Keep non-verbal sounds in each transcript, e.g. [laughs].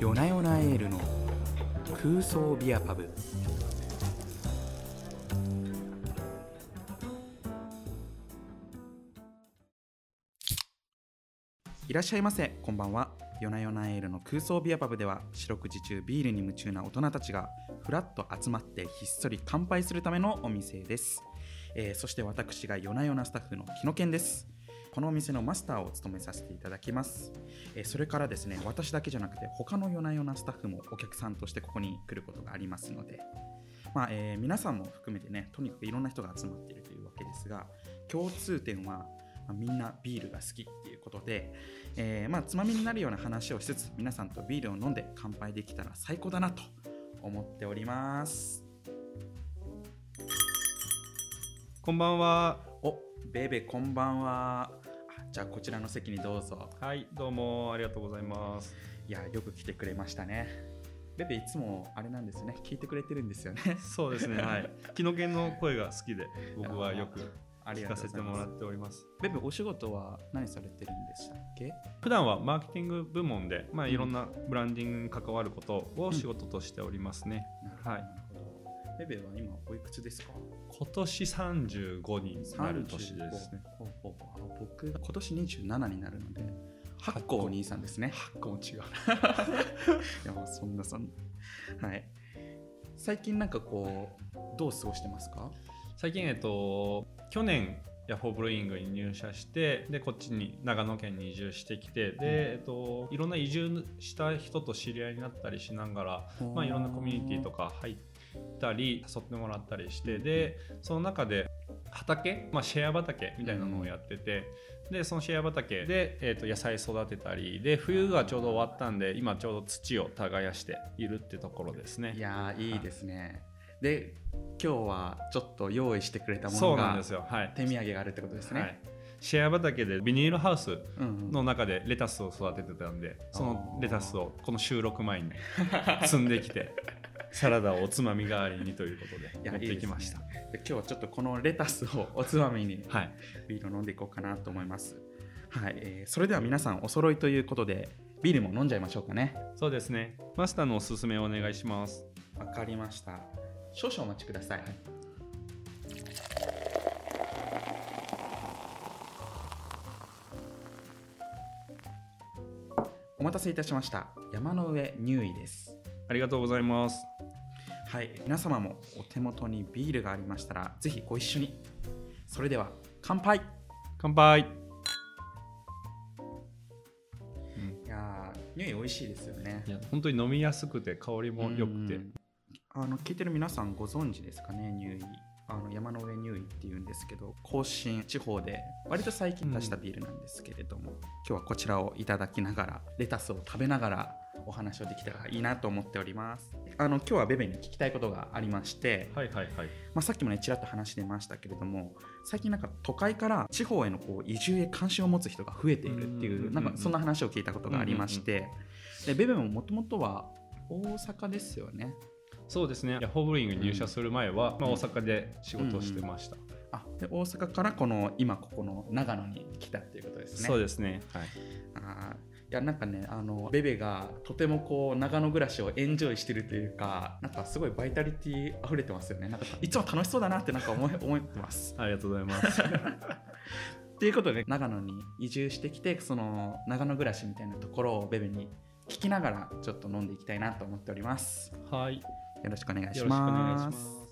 夜な夜なエールの空想ビアパブ。いらっしゃいませ。こんばんは。夜な夜なエールの空想ビアパブでは四六時中ビールに夢中な大人たちがふらっと集まってひっそり乾杯するためのお店です、えーそして私が夜な夜なスタッフの木野健です。このお店のマスターを務めさせていただきます、えーそれからですね私だけじゃなくて他の夜な夜なスタッフもお客さんとしてここに来ることがありますのでまあえー皆さんも含めてねとにかくいろんな人が集まっているというわけですが共通点は、まあみんなビールが好きっていうことで、えーまあ、つまみになるような話をしつつ皆さんとビールを飲んで乾杯できたら最高だなと思っております。こんばんは。おベーベこんばんは。あじゃあこちらの席にどうぞ。はい、どうもありがとうございます。いやよく来てくれましたね。ベベいつもあれなんですね。聞いてくれてるんですよね。そうですね、[laughs] はい。木の犬の声が好きで、僕はよく聞かせてもらっております。ベベお仕事は何されてるんでしたっけ？普段はマーケティング部門で、まあ、いろんなブランディングに関わることを仕事としておりますね。はい。なるほど。ベベは今おいくつですか？今年35になる年ですね。35ほうほうほ僕が今年27になるので8個お兄さんですね。8個も違う。[laughs] いやもうそんなそんな。はい。最近なんかこうどう過ごしてますか？最近、えっと、去年、ヤホーブルーイングに入社してでこっちに長野県に移住してきてで、えっと、いろんな移住した人と知り合いになったりしながらまあ、いろんなコミュニティとか入ったり誘ってもらったりしてでその中で畑、まあ、シェア畑みたいなのをやってて、でそのシェア畑で、えー、と野菜育てたりで冬がちょうど終わったんで今ちょうど土を耕しているってところですね。いやーいいですね。で今日はちょっと用意してくれたものがそうなんですよ。はい。手土産があるってことですね、はい、シェア畑でビニールハウスうんうん。の中でレタスを育ててたんでそのレタスをこの収録前に積んできて [laughs] サラダをおつまみ代わりにということいで持っやいいですね。てきました。で今日はちょっとこのレタスをおつまみにはい。ビールを飲んでいこうかなと思います。はい、えーそれでは皆さんお揃いということでビールも飲んじゃいましょうかね。そうですね。マスターのおすすめをお願いします。わかりました。少々お待ちください、お待たせいたしました。山の上入位ですありがとうございます。はい。皆様もお手元にビールがありましたらぜひご一緒に。それでは乾杯。乾杯。いやー入位美味しいですよね。いや本当に飲みやすくて香りも良くて。う。んあの聞いてる皆さんご存知ですかね入位あの山の上入位っていうんですけど甲信地方で割と最近出したビールなんですけれども、今日はこちらをいただきながらレタスを食べながらお話をできたらいいなと思っておりますあの今日はベベに聞きたいことがありまして、はいはいはい。まあ、さっきもねちらっと話してましたけれども最近なんか都会から地方へのこう移住へ関心を持つ人が増えているってうんうんうんうんいうなんかそんな話を聞いたことがありましてでベベももともとは大阪ですよねそうですね。ヤホーブルーイングに入社する前は、まあ、大阪で仕事をしてました。あで大阪からこの今ここの長野に来たっていうことですねそうですね。はい。あーいやなんかねあのベベがとてもこう長野暮らしをエンジョイしてるというかなんかすごいバイタリティ溢れてますよね。なんかいつも楽しそうだなってなんか思い [laughs] 思ってます。ありがとうございます。[laughs] っていうことで長野に移住してきてその長野暮らしみたいなところをベベに聞きながらちょっと飲んでいきたいなと思っております。はい。よろしくお願いします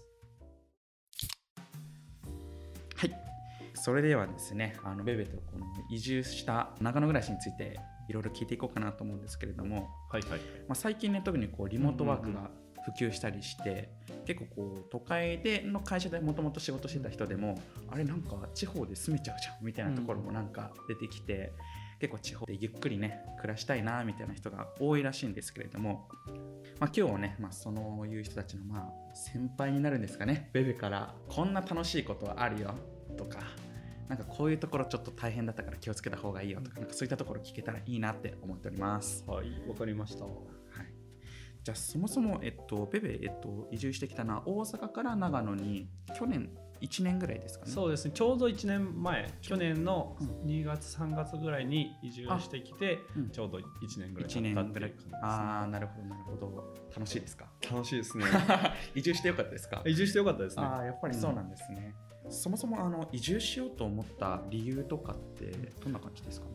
それではですねあのベベとこの移住した長野暮らしについていろいろ聞いていこうかなと思うんですけれども、はいはい。まあ、最近ね特にこうリモートワークが普及したりして、結構こう都会での会社でもともと仕事してた人でもあれなんか地方で住めちゃうじゃんみたいなところもなんか出てきて、結構地方でゆっくりね暮らしたいなみたいな人が多いらしいんですけれども、まあ、今日はね、まあ、そういう人たちのまあ先輩になるんですかねベベからこんな楽しいことはあるよとかなんかこういうところちょっと大変だったから気をつけた方がいいよとかなんかそういったところ聞けたらいいなって思っております。はい。わかりました。はい、じゃあそもそも、えっと、ベベ、えっと、移住してきたのは大阪から長野に去年1年ぐらいですかね。そうですね。ちょうど1年前去年のうん。2月3月ぐらいに移住してきて、うん。ちょうど1年ぐらい1経った年ぐらいっていう感じです、ね、ああなるほどなるほど。楽しいですか？楽しいですね。[laughs] 移住してよかったですか？移住してよかったですね。ああやっぱりそうなんですね、そもそもあの移住しようと思った理由とかってどんな感じですかね？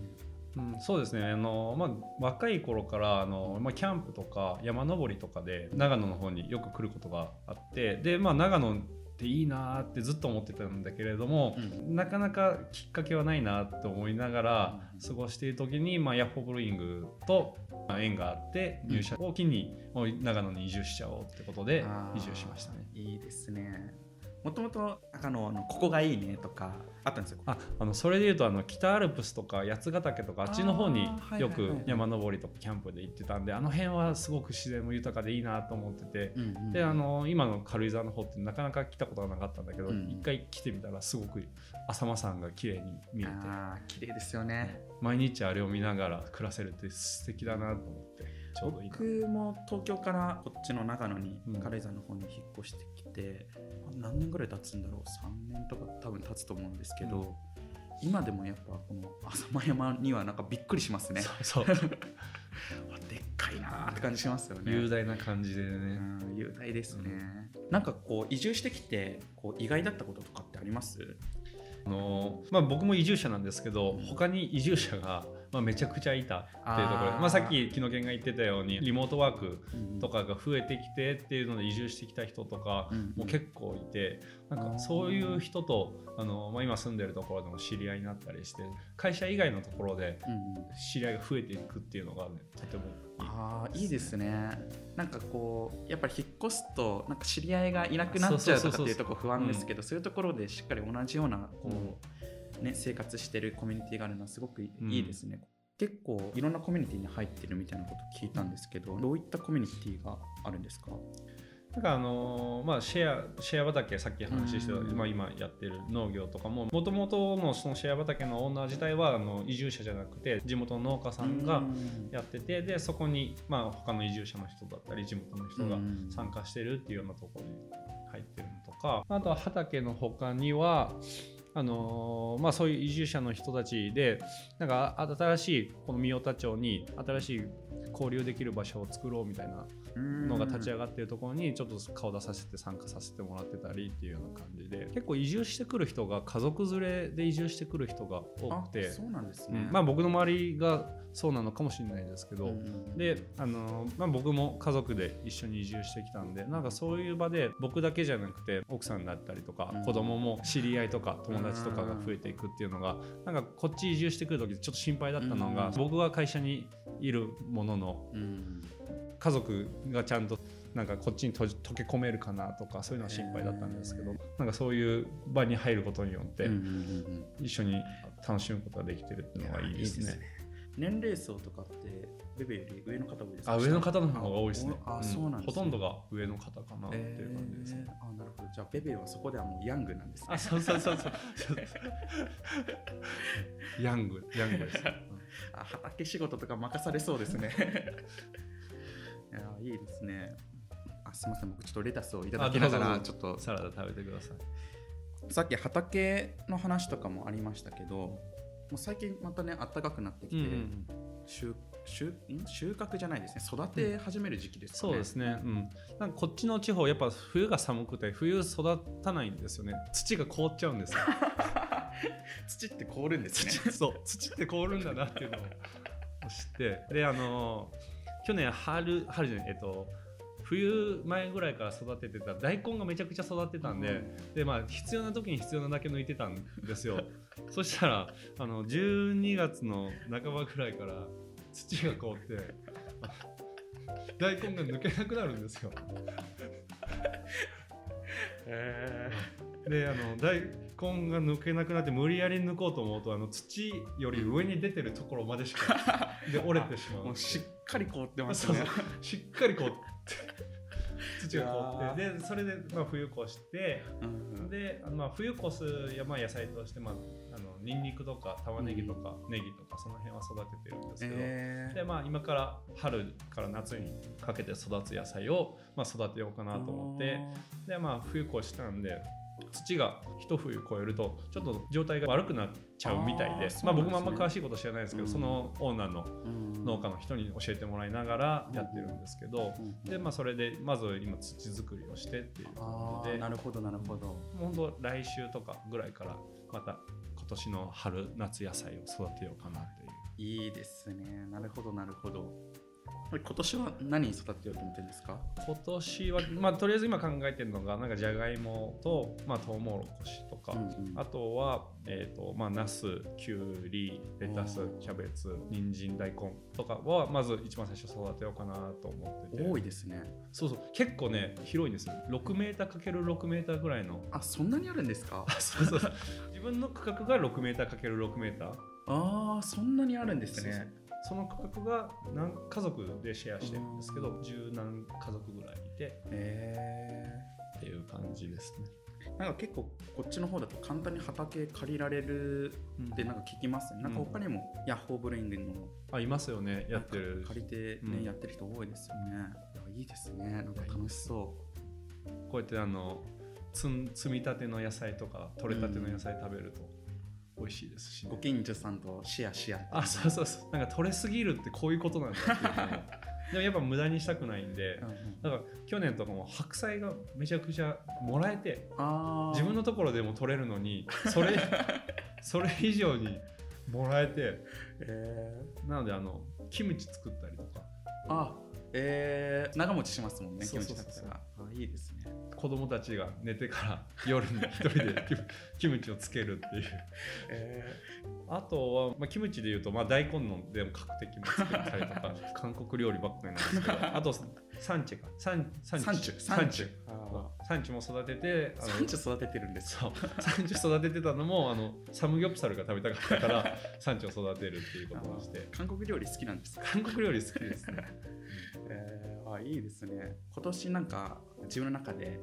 うん、そうですね。あの、まあ、若い頃からあの、まあ、キャンプとか山登りとかで長野の方によく来ることがあってで、まあ、長野っていいなーってずっと思ってたんだけれども、うん。なかなかきっかけはないなって思いながらうん。過ごしている時に、まあ、ヤッホーブルーイングとまあ縁があって入社を機にもう長野に移住しちゃおうってことで移住しましたね。いいですねもともとあのここがいいねとかあったんですよ。ああのそれでいうとあの北アルプスとか八ヶ岳とかあっちの方によく山登りとかキャンプで行ってたんであの辺はすごく自然も豊かでいいなと思ってて。うんうんであの今の軽井沢の方ってなかなか来たことがなかったんだけど、うん。一回来てみたらすごく浅間山が綺麗に見えて。綺麗ですよね。毎日あれを見ながら暮らせるって素敵だなと思ってちょうどいいな。僕も東京からこっちの長野にうん。軽井沢の方に引っ越してきて、何年ぐらい経つんだろう？3年とか多分経つと思うんですけど、うん今でもやっぱこの浅間山にはなんかびっくりしますね。そう [laughs] わでっかいなーって感じしますよね。雄大な感じでね、うん雄大ですね、なんかこう移住してきてこう意外だったこととかってあります？あのまあ、僕も移住者なんですけど他に移住者が、まあ、めちゃくちゃいたっていうところ。まあ、さっき木野健が言ってたようにリモートワークとかが増えてきてっていうので移住してきた人とかうんも結構いてなんかそういう人とあの、まあ、今住んでるところでも知り合いになったりして会社以外のところでうんうん。知り合いが増えていくっていうのがねとても。ああいいですね。なんかこうやっぱり引っ越すとなんか知り合いがいなくなっちゃうとかっていうところ不安ですけどそういうところでしっかり同じようなこう、ね、生活してるコミュニティがあるのはすごくいいですね、結構いろんなコミュニティに入ってるみたいなこと聞いたんですけどどういったコミュニティがあるんですか？なんかあのーまあシェアシェア畑さっき話してた、うん。まあ、今やってる農業とかももともとのそのシェア畑のオーナー自体はあの移住者じゃなくて地元の農家さんがやっててでそこにまあ他の移住者の人だったり地元の人がうん。参加してるっていうようなところに入ってるのとかあとは畑の他にはあのーまあ、そういう移住者の人たちでなんか新しいこの三代田町に新しい交流できる場所を作ろうみたいなのが立ち上がってるところにちょっと顔出させて参加させてもらってたりっていうような感じで結構移住してくる人が家族連れで移住してくる人が多あくてそうなんですね、うん。まあ僕の周りがそうなのかもしれないですけど、うんであのまあ、僕も家族で一緒に移住してきたんでなんかそういう場で僕だけじゃなくて奥さんだったりとか、うん。子供も知り合いとか友達とかが増えていくっていうのがなんかこっち移住してくる時ちょっと心配だったのが、うん。僕は会社にいるもののうん家族がちゃんとなんかこっちに溶け込めるかなとかそういうのは心配だったんですけど、なんかそういう場に入ることによってうんうんうんうん一緒に楽しむことができてるっていうのがいいですね。年齢層とかってベベより上の方多いですか？あ上の方の方が多いですね。あ、うんそうなんです、ね、ほとんどが上の方かなっていう感じですね。えーあなるほどじゃあベベはそこではもうヤングなんですねあ、そうそうそうそう。ヤング、ヤングです。[laughs] あ畑仕事とか任されそうですねいやいいですね。あすみません。僕ちょっとレタスをいただきながらちょっと。サラダ食べてください。さっき畑の話とかもありましたけどもう最近またね暖かくなってきて、うん収収ん？収穫じゃないですね。育て始める時期ですかね、そうですね。うん。なんかこっちの地方やっぱ冬が寒くて冬育たないんですよね。土が凍っちゃうんですよ。[laughs] 土って凍るんですね。土そう。土って凍るんだなっていうのを知って。であの去年春春じゃないえっと冬前ぐらいから育ててた大根がめちゃくちゃ育ってたんで、でまあ必要な時に必要なだけ抜いてたんですよ。[laughs] そしたらあの12月の半ばぐらいから土が凍って大根が抜けなくなるんですよ。であの大根が抜けなくなって無理やり抜こうと思うとあの土より上に出てるところまでしか [laughs] で折れてしまう。もうしっかり凍ってますそうねそう。しっかりこう土が凍ってでそれで、まあ、冬越してうんであのまあ冬越すや、まあ、野菜として、まあ、あのニンニクとか玉ねぎとか、ネギとかその辺は育ててるんですけど、えー。でまあ、今から春から夏にかけて育つ野菜を、まあ、育てようかなと思ってで、まあ、冬越したんで土が一冬越えるとちょっと状態が悪くなっちゃうみたいであーそうまあ、僕もあんま詳しいこと知らないですけど、うん。そのオーナーのうん農家の人に教えてもらいながらやってるんですけど、うんでまあ、それでまず今土作りをしてっていう。あ感じでーなるほどなるほど。本当来週とかぐらいからまた今年の春夏野菜を育てようかなという。いいですね。なるほどなるほど今年は何育てようと思ってるんですか？今年は、まあ、とりあえず今考えてるのがなんかじゃがいもと、まあ、トウモロコシとか、うんうん。あとは、えーとまあ、ナスキュウリレタスキャベツ人参大根とかはまず一番最初育てようかなと思ってて。多いですね。そうそう。結構ね広いんですよ。6m×6m ぐらいの。あそんなにあるんですか？あそうそう。そう自分の区画が 6m×6m ああそんなにあるんですねその区画が何家族でシェアしてるんですけど十何家族ぐらいいてえっていう感じですね。ー、なんか結構こっちの方だと簡単に畑借りられるってなんか聞きますね、なんか他にもヤッホーブレイングのあいますよねやってる。借りてね、うん。やってる人多いですよね。いやいいですね。なんか楽しそこうやってあのつん積み立ての野菜とか取れたての野菜食べると美味しいですし、ね。うご近所さんとシェアし合って。あそうそうそう。なんか取れすぎるってこういうことなんだっていう [laughs] でもやっぱ無駄にしたくないんでうんうん。だから去年とかも白菜がめちゃくちゃもらえて自分のところでも取れるのにそれ [laughs] それ以上にもらえて。えなのであのキムチ作ったりとか。ー、あえー、長持ちしますもんねキムチだったら。あいいですね。子供たちが寝てから夜に一人で [laughs] キムチをつけるっていう。えあとは、まあ、キムチでいうと、まあ、大根のでも角的も作ったりとか。[laughs] 韓国料理ばっかりなんですけど。あとサンチェか。サンサンチサンチュサンチュあサンチュも育ててあのサンチュ育ててるんです。そう。サンチュ育ててたのもあのサムギョプサルが食べたかったからサンチュを育てるっていうことをして。韓国料理好きなんですか？韓国料理好きですね。[laughs] えー、あいいですね。今年なんか自分の中で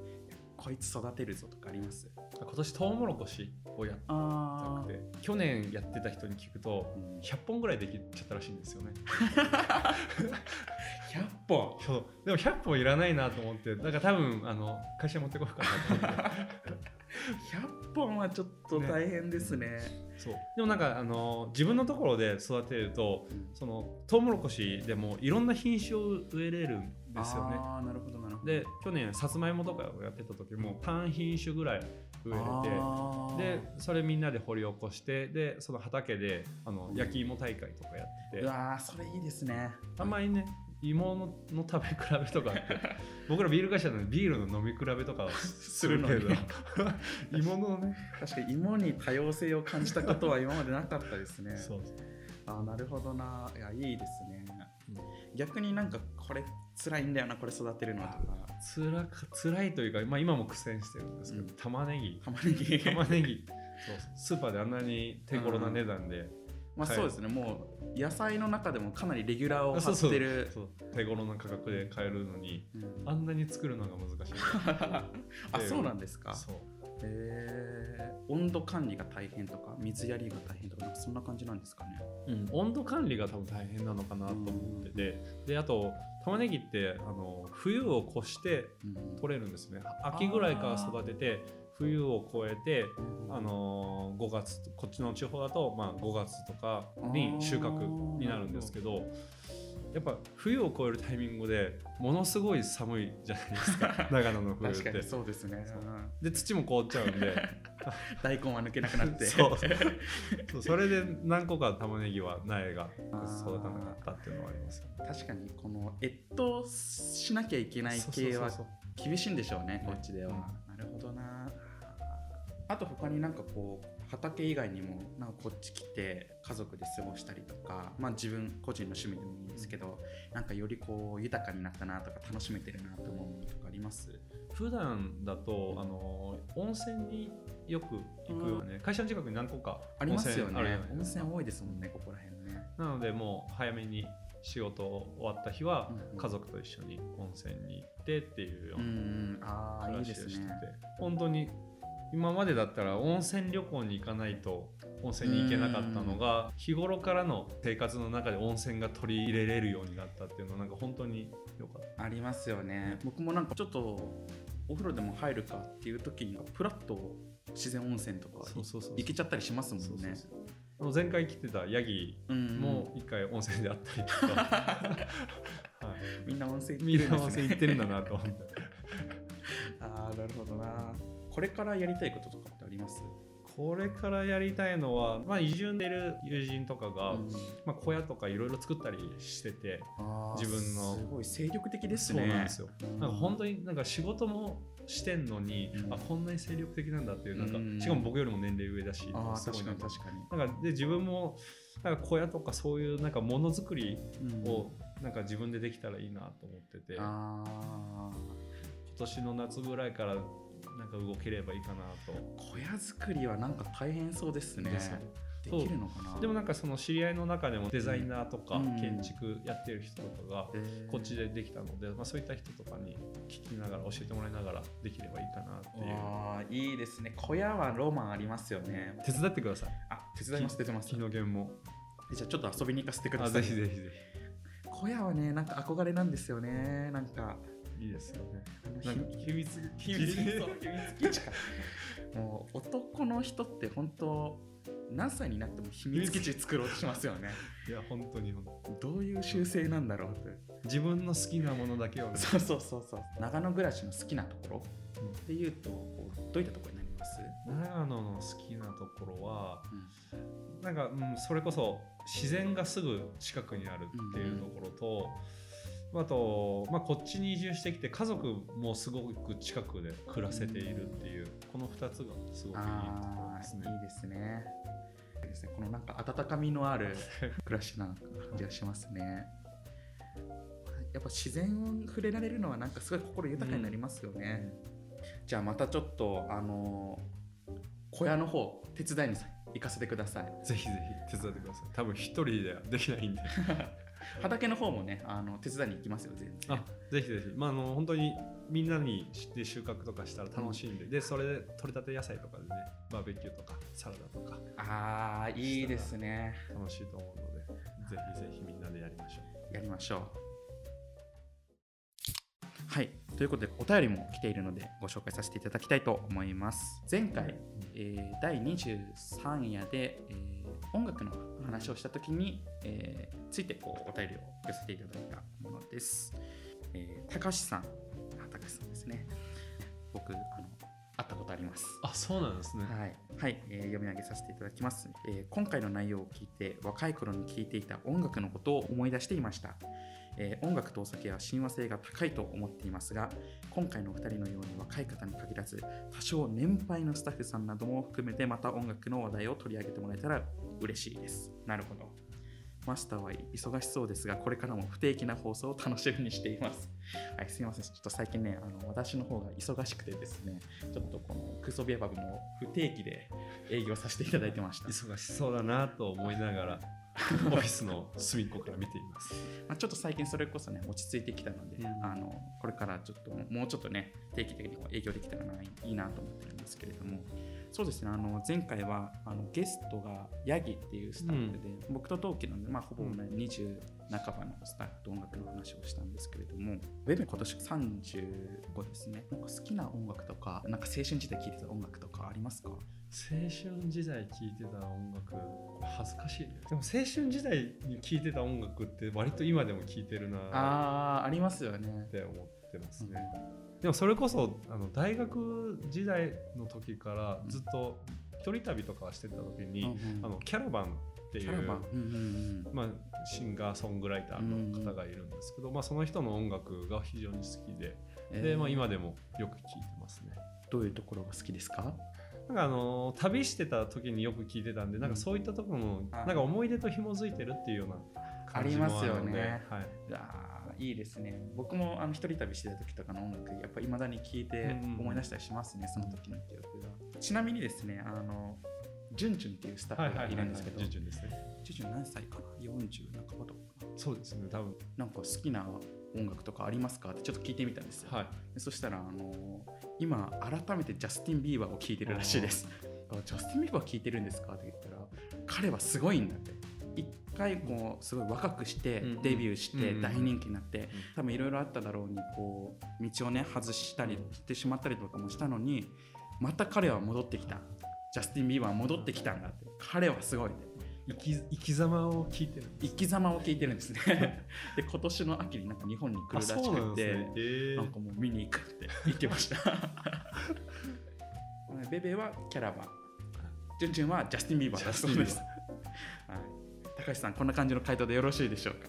こいつ育てるぞとかあります？今年トウモロコシをやって。あなくて去年やってた人に聞くとうん。100本ぐらいできちゃったらしいんですよね。[laughs] 100本そう。でも100本いらないなと思ってだから多分あの会社持ってこようかなと思って。[laughs] 100本はちょっと大変ですね。そう。でもなんかあの自分のところで育てるとそのトウモロコシでもいろんな品種を植えれるんですよね。ああなるほどなるほど。で去年さつまいもとかをやってた時も単品種ぐらい植えれてでそれみんなで掘り起こしてでその畑であの焼き芋大会とかやって。うわーそれいいですね。たまにね芋のの食べ比べとかあって [laughs] 僕らビール会社なのでビールの飲み比べとかはするけど [laughs] 芋のね。確かに芋に多様性を感じたことは今までなかったですね。そうあーなるほどないやいいですね、うん。逆になんかこれ辛いんだよなこれ育てるのとかつらか辛いというか、まあ、今も苦戦してるんですけど、うん。玉ねぎ。玉ねぎ。[laughs] 玉ねぎ。そうスーパーであんなに手頃な値段で、まあそうですね。もう野菜の中でもかなりレギュラーを張そうそう。ってる。手頃な価格で買えるのにうん。あんなに作るのが難しい。[laughs] あそうなんですか。そう温度管理が大変とか水やりが大変とかなんかそんな感じなんですかね。うん、温度管理が多分大変なのかなと思ってて、であと玉ねぎってあの冬を越してうん。取れるんですね。秋ぐらいから育てて冬を越えてあのー5月こっちの地方だと、まあ、5月とかに収穫になるんですけどやっぱ冬を越えるタイミングでものすごい寒いじゃないですか。[laughs] 長野の冬って。確かにそうですね、そう。うん。で土も凍っちゃうんで。[laughs] 大根は抜けなくなって。[laughs] そう。それで何個か玉ねぎは苗が育たなかったっていうのはありますよね。確かにこの越冬しなきゃいけない系は厳しいんでしょうねね。こっちでは、うん。なるほどな。あと他になんかこう畑以外にもなんかこっち来て家族で過ごしたりとかまあ自分個人の趣味でもいいんですけどなんかよりこう豊かになったなとか楽しめてるなと思うものとかあります？普段だとあの温泉によく行くよね、会社の近くに何個かありますよね。温泉あるじゃない温泉多いですもんねここら辺ね。なのでもう早めに仕事終わった日はうんうん。家族と一緒に温泉に行ってっていうよううんうなん。ああしをしてて、すね本当に今までだったら温泉旅行に行かないと温泉に行けなかったのが日頃からの生活の中で温泉が取り入れれるようになったっていうのはなんか本当に良かった。ありますよね。僕もなんかちょっとお風呂でも入るかっていう時にプラッと自然温泉とかそうそうそう行けちゃったりしますもんね。そうそうそう。あの前回来てたヤギうんも一回温泉であったりとか、[laughs] はい、みんな温泉行ってるんだなと思って。[laughs] ああなるほどなこれからやりたいこととかってあります？これからやりたいのは、まあ、移住でいる友人とかが、うん。まあ、小屋とかいろいろ作ったりしてて自分の。すごい精力的ですそうねなんですよ。なんか本当になんか仕事もしてんのに、うん。あこんなに精力的なんだっていうなんか、うん。しかも僕よりも年齢上だしすごいな確かに確かに。なんかで自分もなんか小屋とかそういうなんかものづくりうん。をなんか自分でできたらいいなと思ってて、今あ年の夏ぐらいからなんか動ければいいかなと。ー小屋作りはなんか大変そうですね。できるのかな？でもなんかその知り合いの中でもデザイナーとかうん。建築やってる人とかがえー。こっちでできたので、まあ、そういった人とかに聞きながら教えてもらいながらできればいいかなっていう。あーいいですね。小屋はロマンありますよね。手伝ってください。あ手伝います手伝います。日の源も。じゃあちょっと遊びに行かせてくだあさい。ぜひぜひぜ小屋はねなんか憧れなんですよね。なんかひいいですよね。秘密秘密 [laughs] 秘密基地か。もう男の人って本当何歳になっても秘密基地作ろうとしますよね。いや本当に。どういう習性なんだろうって。自分の好きなものだけを。ねそうそうそうそう。長野暮らしの好きなところ。うんっていうとこうどういったところになります、長野の好きなところはなんか、うん、それこそ自然がすぐ近くにあるっていうところと、あと、まあ、こっちに移住してきて家族もすごく近くで暮らせているっていう、この2つがすごくいいところあですね。あいいですね。ですね。このなんか温かみのある [laughs] 暮らしな感じがしますね。やっぱ自然に触れられるのはなんかすごい心豊かになりますよね、じゃあまたちょっとあの小屋の方手伝いに行かせてください。ぜひぜひ手伝ってください。多分一人ではできないんで [laughs] 畑の方もねあの手伝いに行きますよ全然。あぜひぜひ、まあ、あの本当にみんなに知って収穫とかしたら楽しいんで、でそれで取れたて野菜とかでねバーベキューとかサラダとか。あーいいですね。楽しいと思うのでぜひぜひみんなでやりましょう。やりましょう。はい。ということでお便りも来ているのでご紹介させていただきたいと思います。前回、えー第23夜で、えー音楽の話をした時に、えーついてこうお便りを寄せていただいたものです、えー、高橋さん。あ高橋さんですね。僕あの会ったことあります。あそうなんですね。はい、はい。えー読み上げさせていただきます、えー今回の内容を聞いて若い頃に聴いていた音楽のことを思い出していました、えー音楽とお酒は親和性が高いと思っていますが今回のお二人のように若い方に限らず多少年配のスタッフさんなども含めてまた音楽の話題を取り上げてもらえたら嬉しいですなるほどマスターは忙しそうですが、これからも不定期な放送を楽しみにしています。[laughs] はい、すみません。ちょっと最近ね、あの私の方が忙しくてですね、ちょっとこのクソビアバブも不定期で営業させていただいてました。忙しそうだなと思いながら [laughs] オフィスの隅っこから見ています。まあ、ちょっと最近それこそね、落ち着いてきたので、うん。あのこれからちょっともうちょっとね、定期的にこう営業できたらないいなと思ってるんですけれども、そうですね、あの前回はあのゲストがヤギっていうスタッフで、僕と同期なんで、まあ、ほぼ、ね20半ばのスタッフと音楽の話をしたんですけれども、ウェブ今年35ですね。なんか好きな音楽とか、なんか青春時代聴いてた音楽とかありますか？青春時代聴いてた音楽恥ずかしいね。でも青春時代に聴いてた音楽って割と今でも聴いてるなあー、ありますよね。っ。て思ってますね、でもそれこそあの大学時代の時からずっと一人旅とかしてた時に、うんうんあのキャラバンっていう。うんうんうんまあ、シンガーソングライターの方がいるんですけど、まあ、その人の音楽が非常に好きでで、えー。まあ、今でもよく聴いてますね。どういうところが好きですか？なんかあのー旅してた時によく聞いてたんでなんかそういったところの、あなんか思い出と紐づいてるっていうような感じもありますよね。はい、いやーいいですね。僕もあの一人旅してた時とかの音楽やっぱいまだに聴いてうんうん。思い出したりしますね、その時の記憶が。ちなみにですねあのジュンジュンっていうスタッフがいるんですけど、ジュンジュンですね。ジュンジュン何歳かな？40半ばとか。そうですね。多分。なんか好きな音楽とかありますか？ってちょっと聞いてみたんですよ、はい。でそしたらあの今改めてジャスティン・ビーバーを聴いてるらしいです。あジャスティン・ビーバー聴いてるんですか？って言ったら彼はすごいんだって。一回こうすごい若くしてうんデビューしてうん大人気になって多分いろいろあっただろうにこう道をね外したりしてしまったりとかもしたのにまた彼は戻ってきたジャスティン・ビーバーは戻ってきたんだって。彼はすごいって生き生き様を聞いてる生き様を聞いてるんですね。で [laughs] 今年の秋になんか日本に来るらしくてなんね。へなんかもう見に行くって言ってました。[laughs] ベベはキャラバン。ジュンジュンはジャスティン・ビーバーだそうです、はい、高橋さんこんな感じの回答でよろしいでしょうか？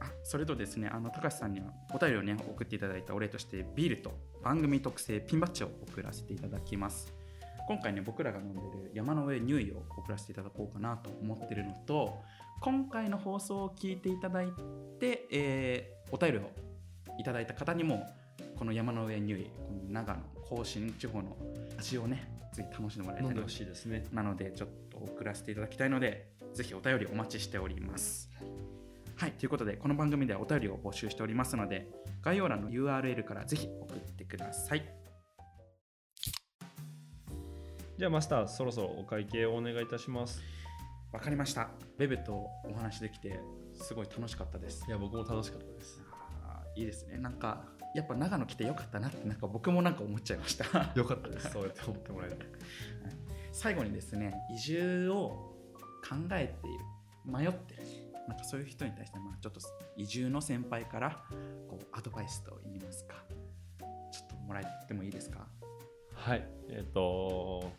あそれとですねあの高橋さんにはお便りをね送っていただいたお礼としてビールと番組特製ピンバッジを送らせていただきます今回ね僕らが飲んでる山の上ニューイを送らせていただこうかなと思ってるのと今回の放送を聞いていただいて、えーお便りをいただいた方にもこの山の上ニューイこの長野甲信地方の味をねぜひ楽しんでもらいたいな飲んでほしいですね。なのでちょっと送らせていただきたいのでぜひお便りお待ちしております。はいということでこの番組ではお便りを募集しておりますので概要欄の URL からぜひ送ってくださいじゃあマスターそろそろお会計をお願いいたします。わかりました。ベベとお話できてすごい楽しかったです。いや僕も楽しかったです。いいですね。なんかやっぱ長野来てよかったなってなんか僕もなんか思っちゃいました。[laughs] よかったです。[laughs] そうやって思ってもらえて。最後にですね移住を考えている迷ってるなんかそういう人に対してまあちょっと移住の先輩からこうアドバイスと言いますかちょっともらってもいいですか？はい。えっ、と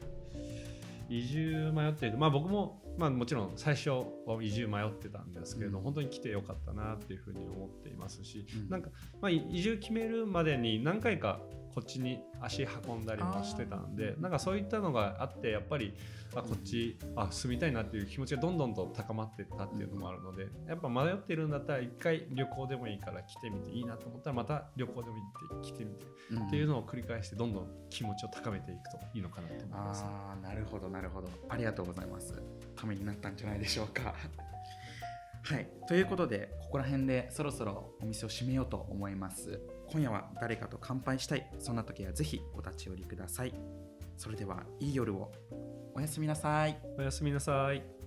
移住迷っているまあ僕もまあもちろん最初は移住迷ってたんですけれど、うん。本当に来てよかったなっていうふうに思っていますし、うん。なんか、まあ、移住決めるまでに何回かこっちに足運んだりもしてたんでなんかそういったのがあってやっぱりあこっちあ住みたいなっていう気持ちがどんどんと高まっていったっていうのもあるのでやっぱ迷ってるんだったら一回旅行でもいいから来てみていいなと思ったらまた旅行でも行って来てみて。うんっていうのを繰り返してどんどん気持ちを高めていくといいのかなと思います。なるほどなるほど。ありがとうございます。ためになったんじゃないでしょうか。[laughs] はい。ということでここら辺でそろそろお店を閉めようと思います今夜は誰かと乾杯したい。そんな時はぜひお立ち寄りください。それではいい夜を。おやすみなさい。おやすみなさい。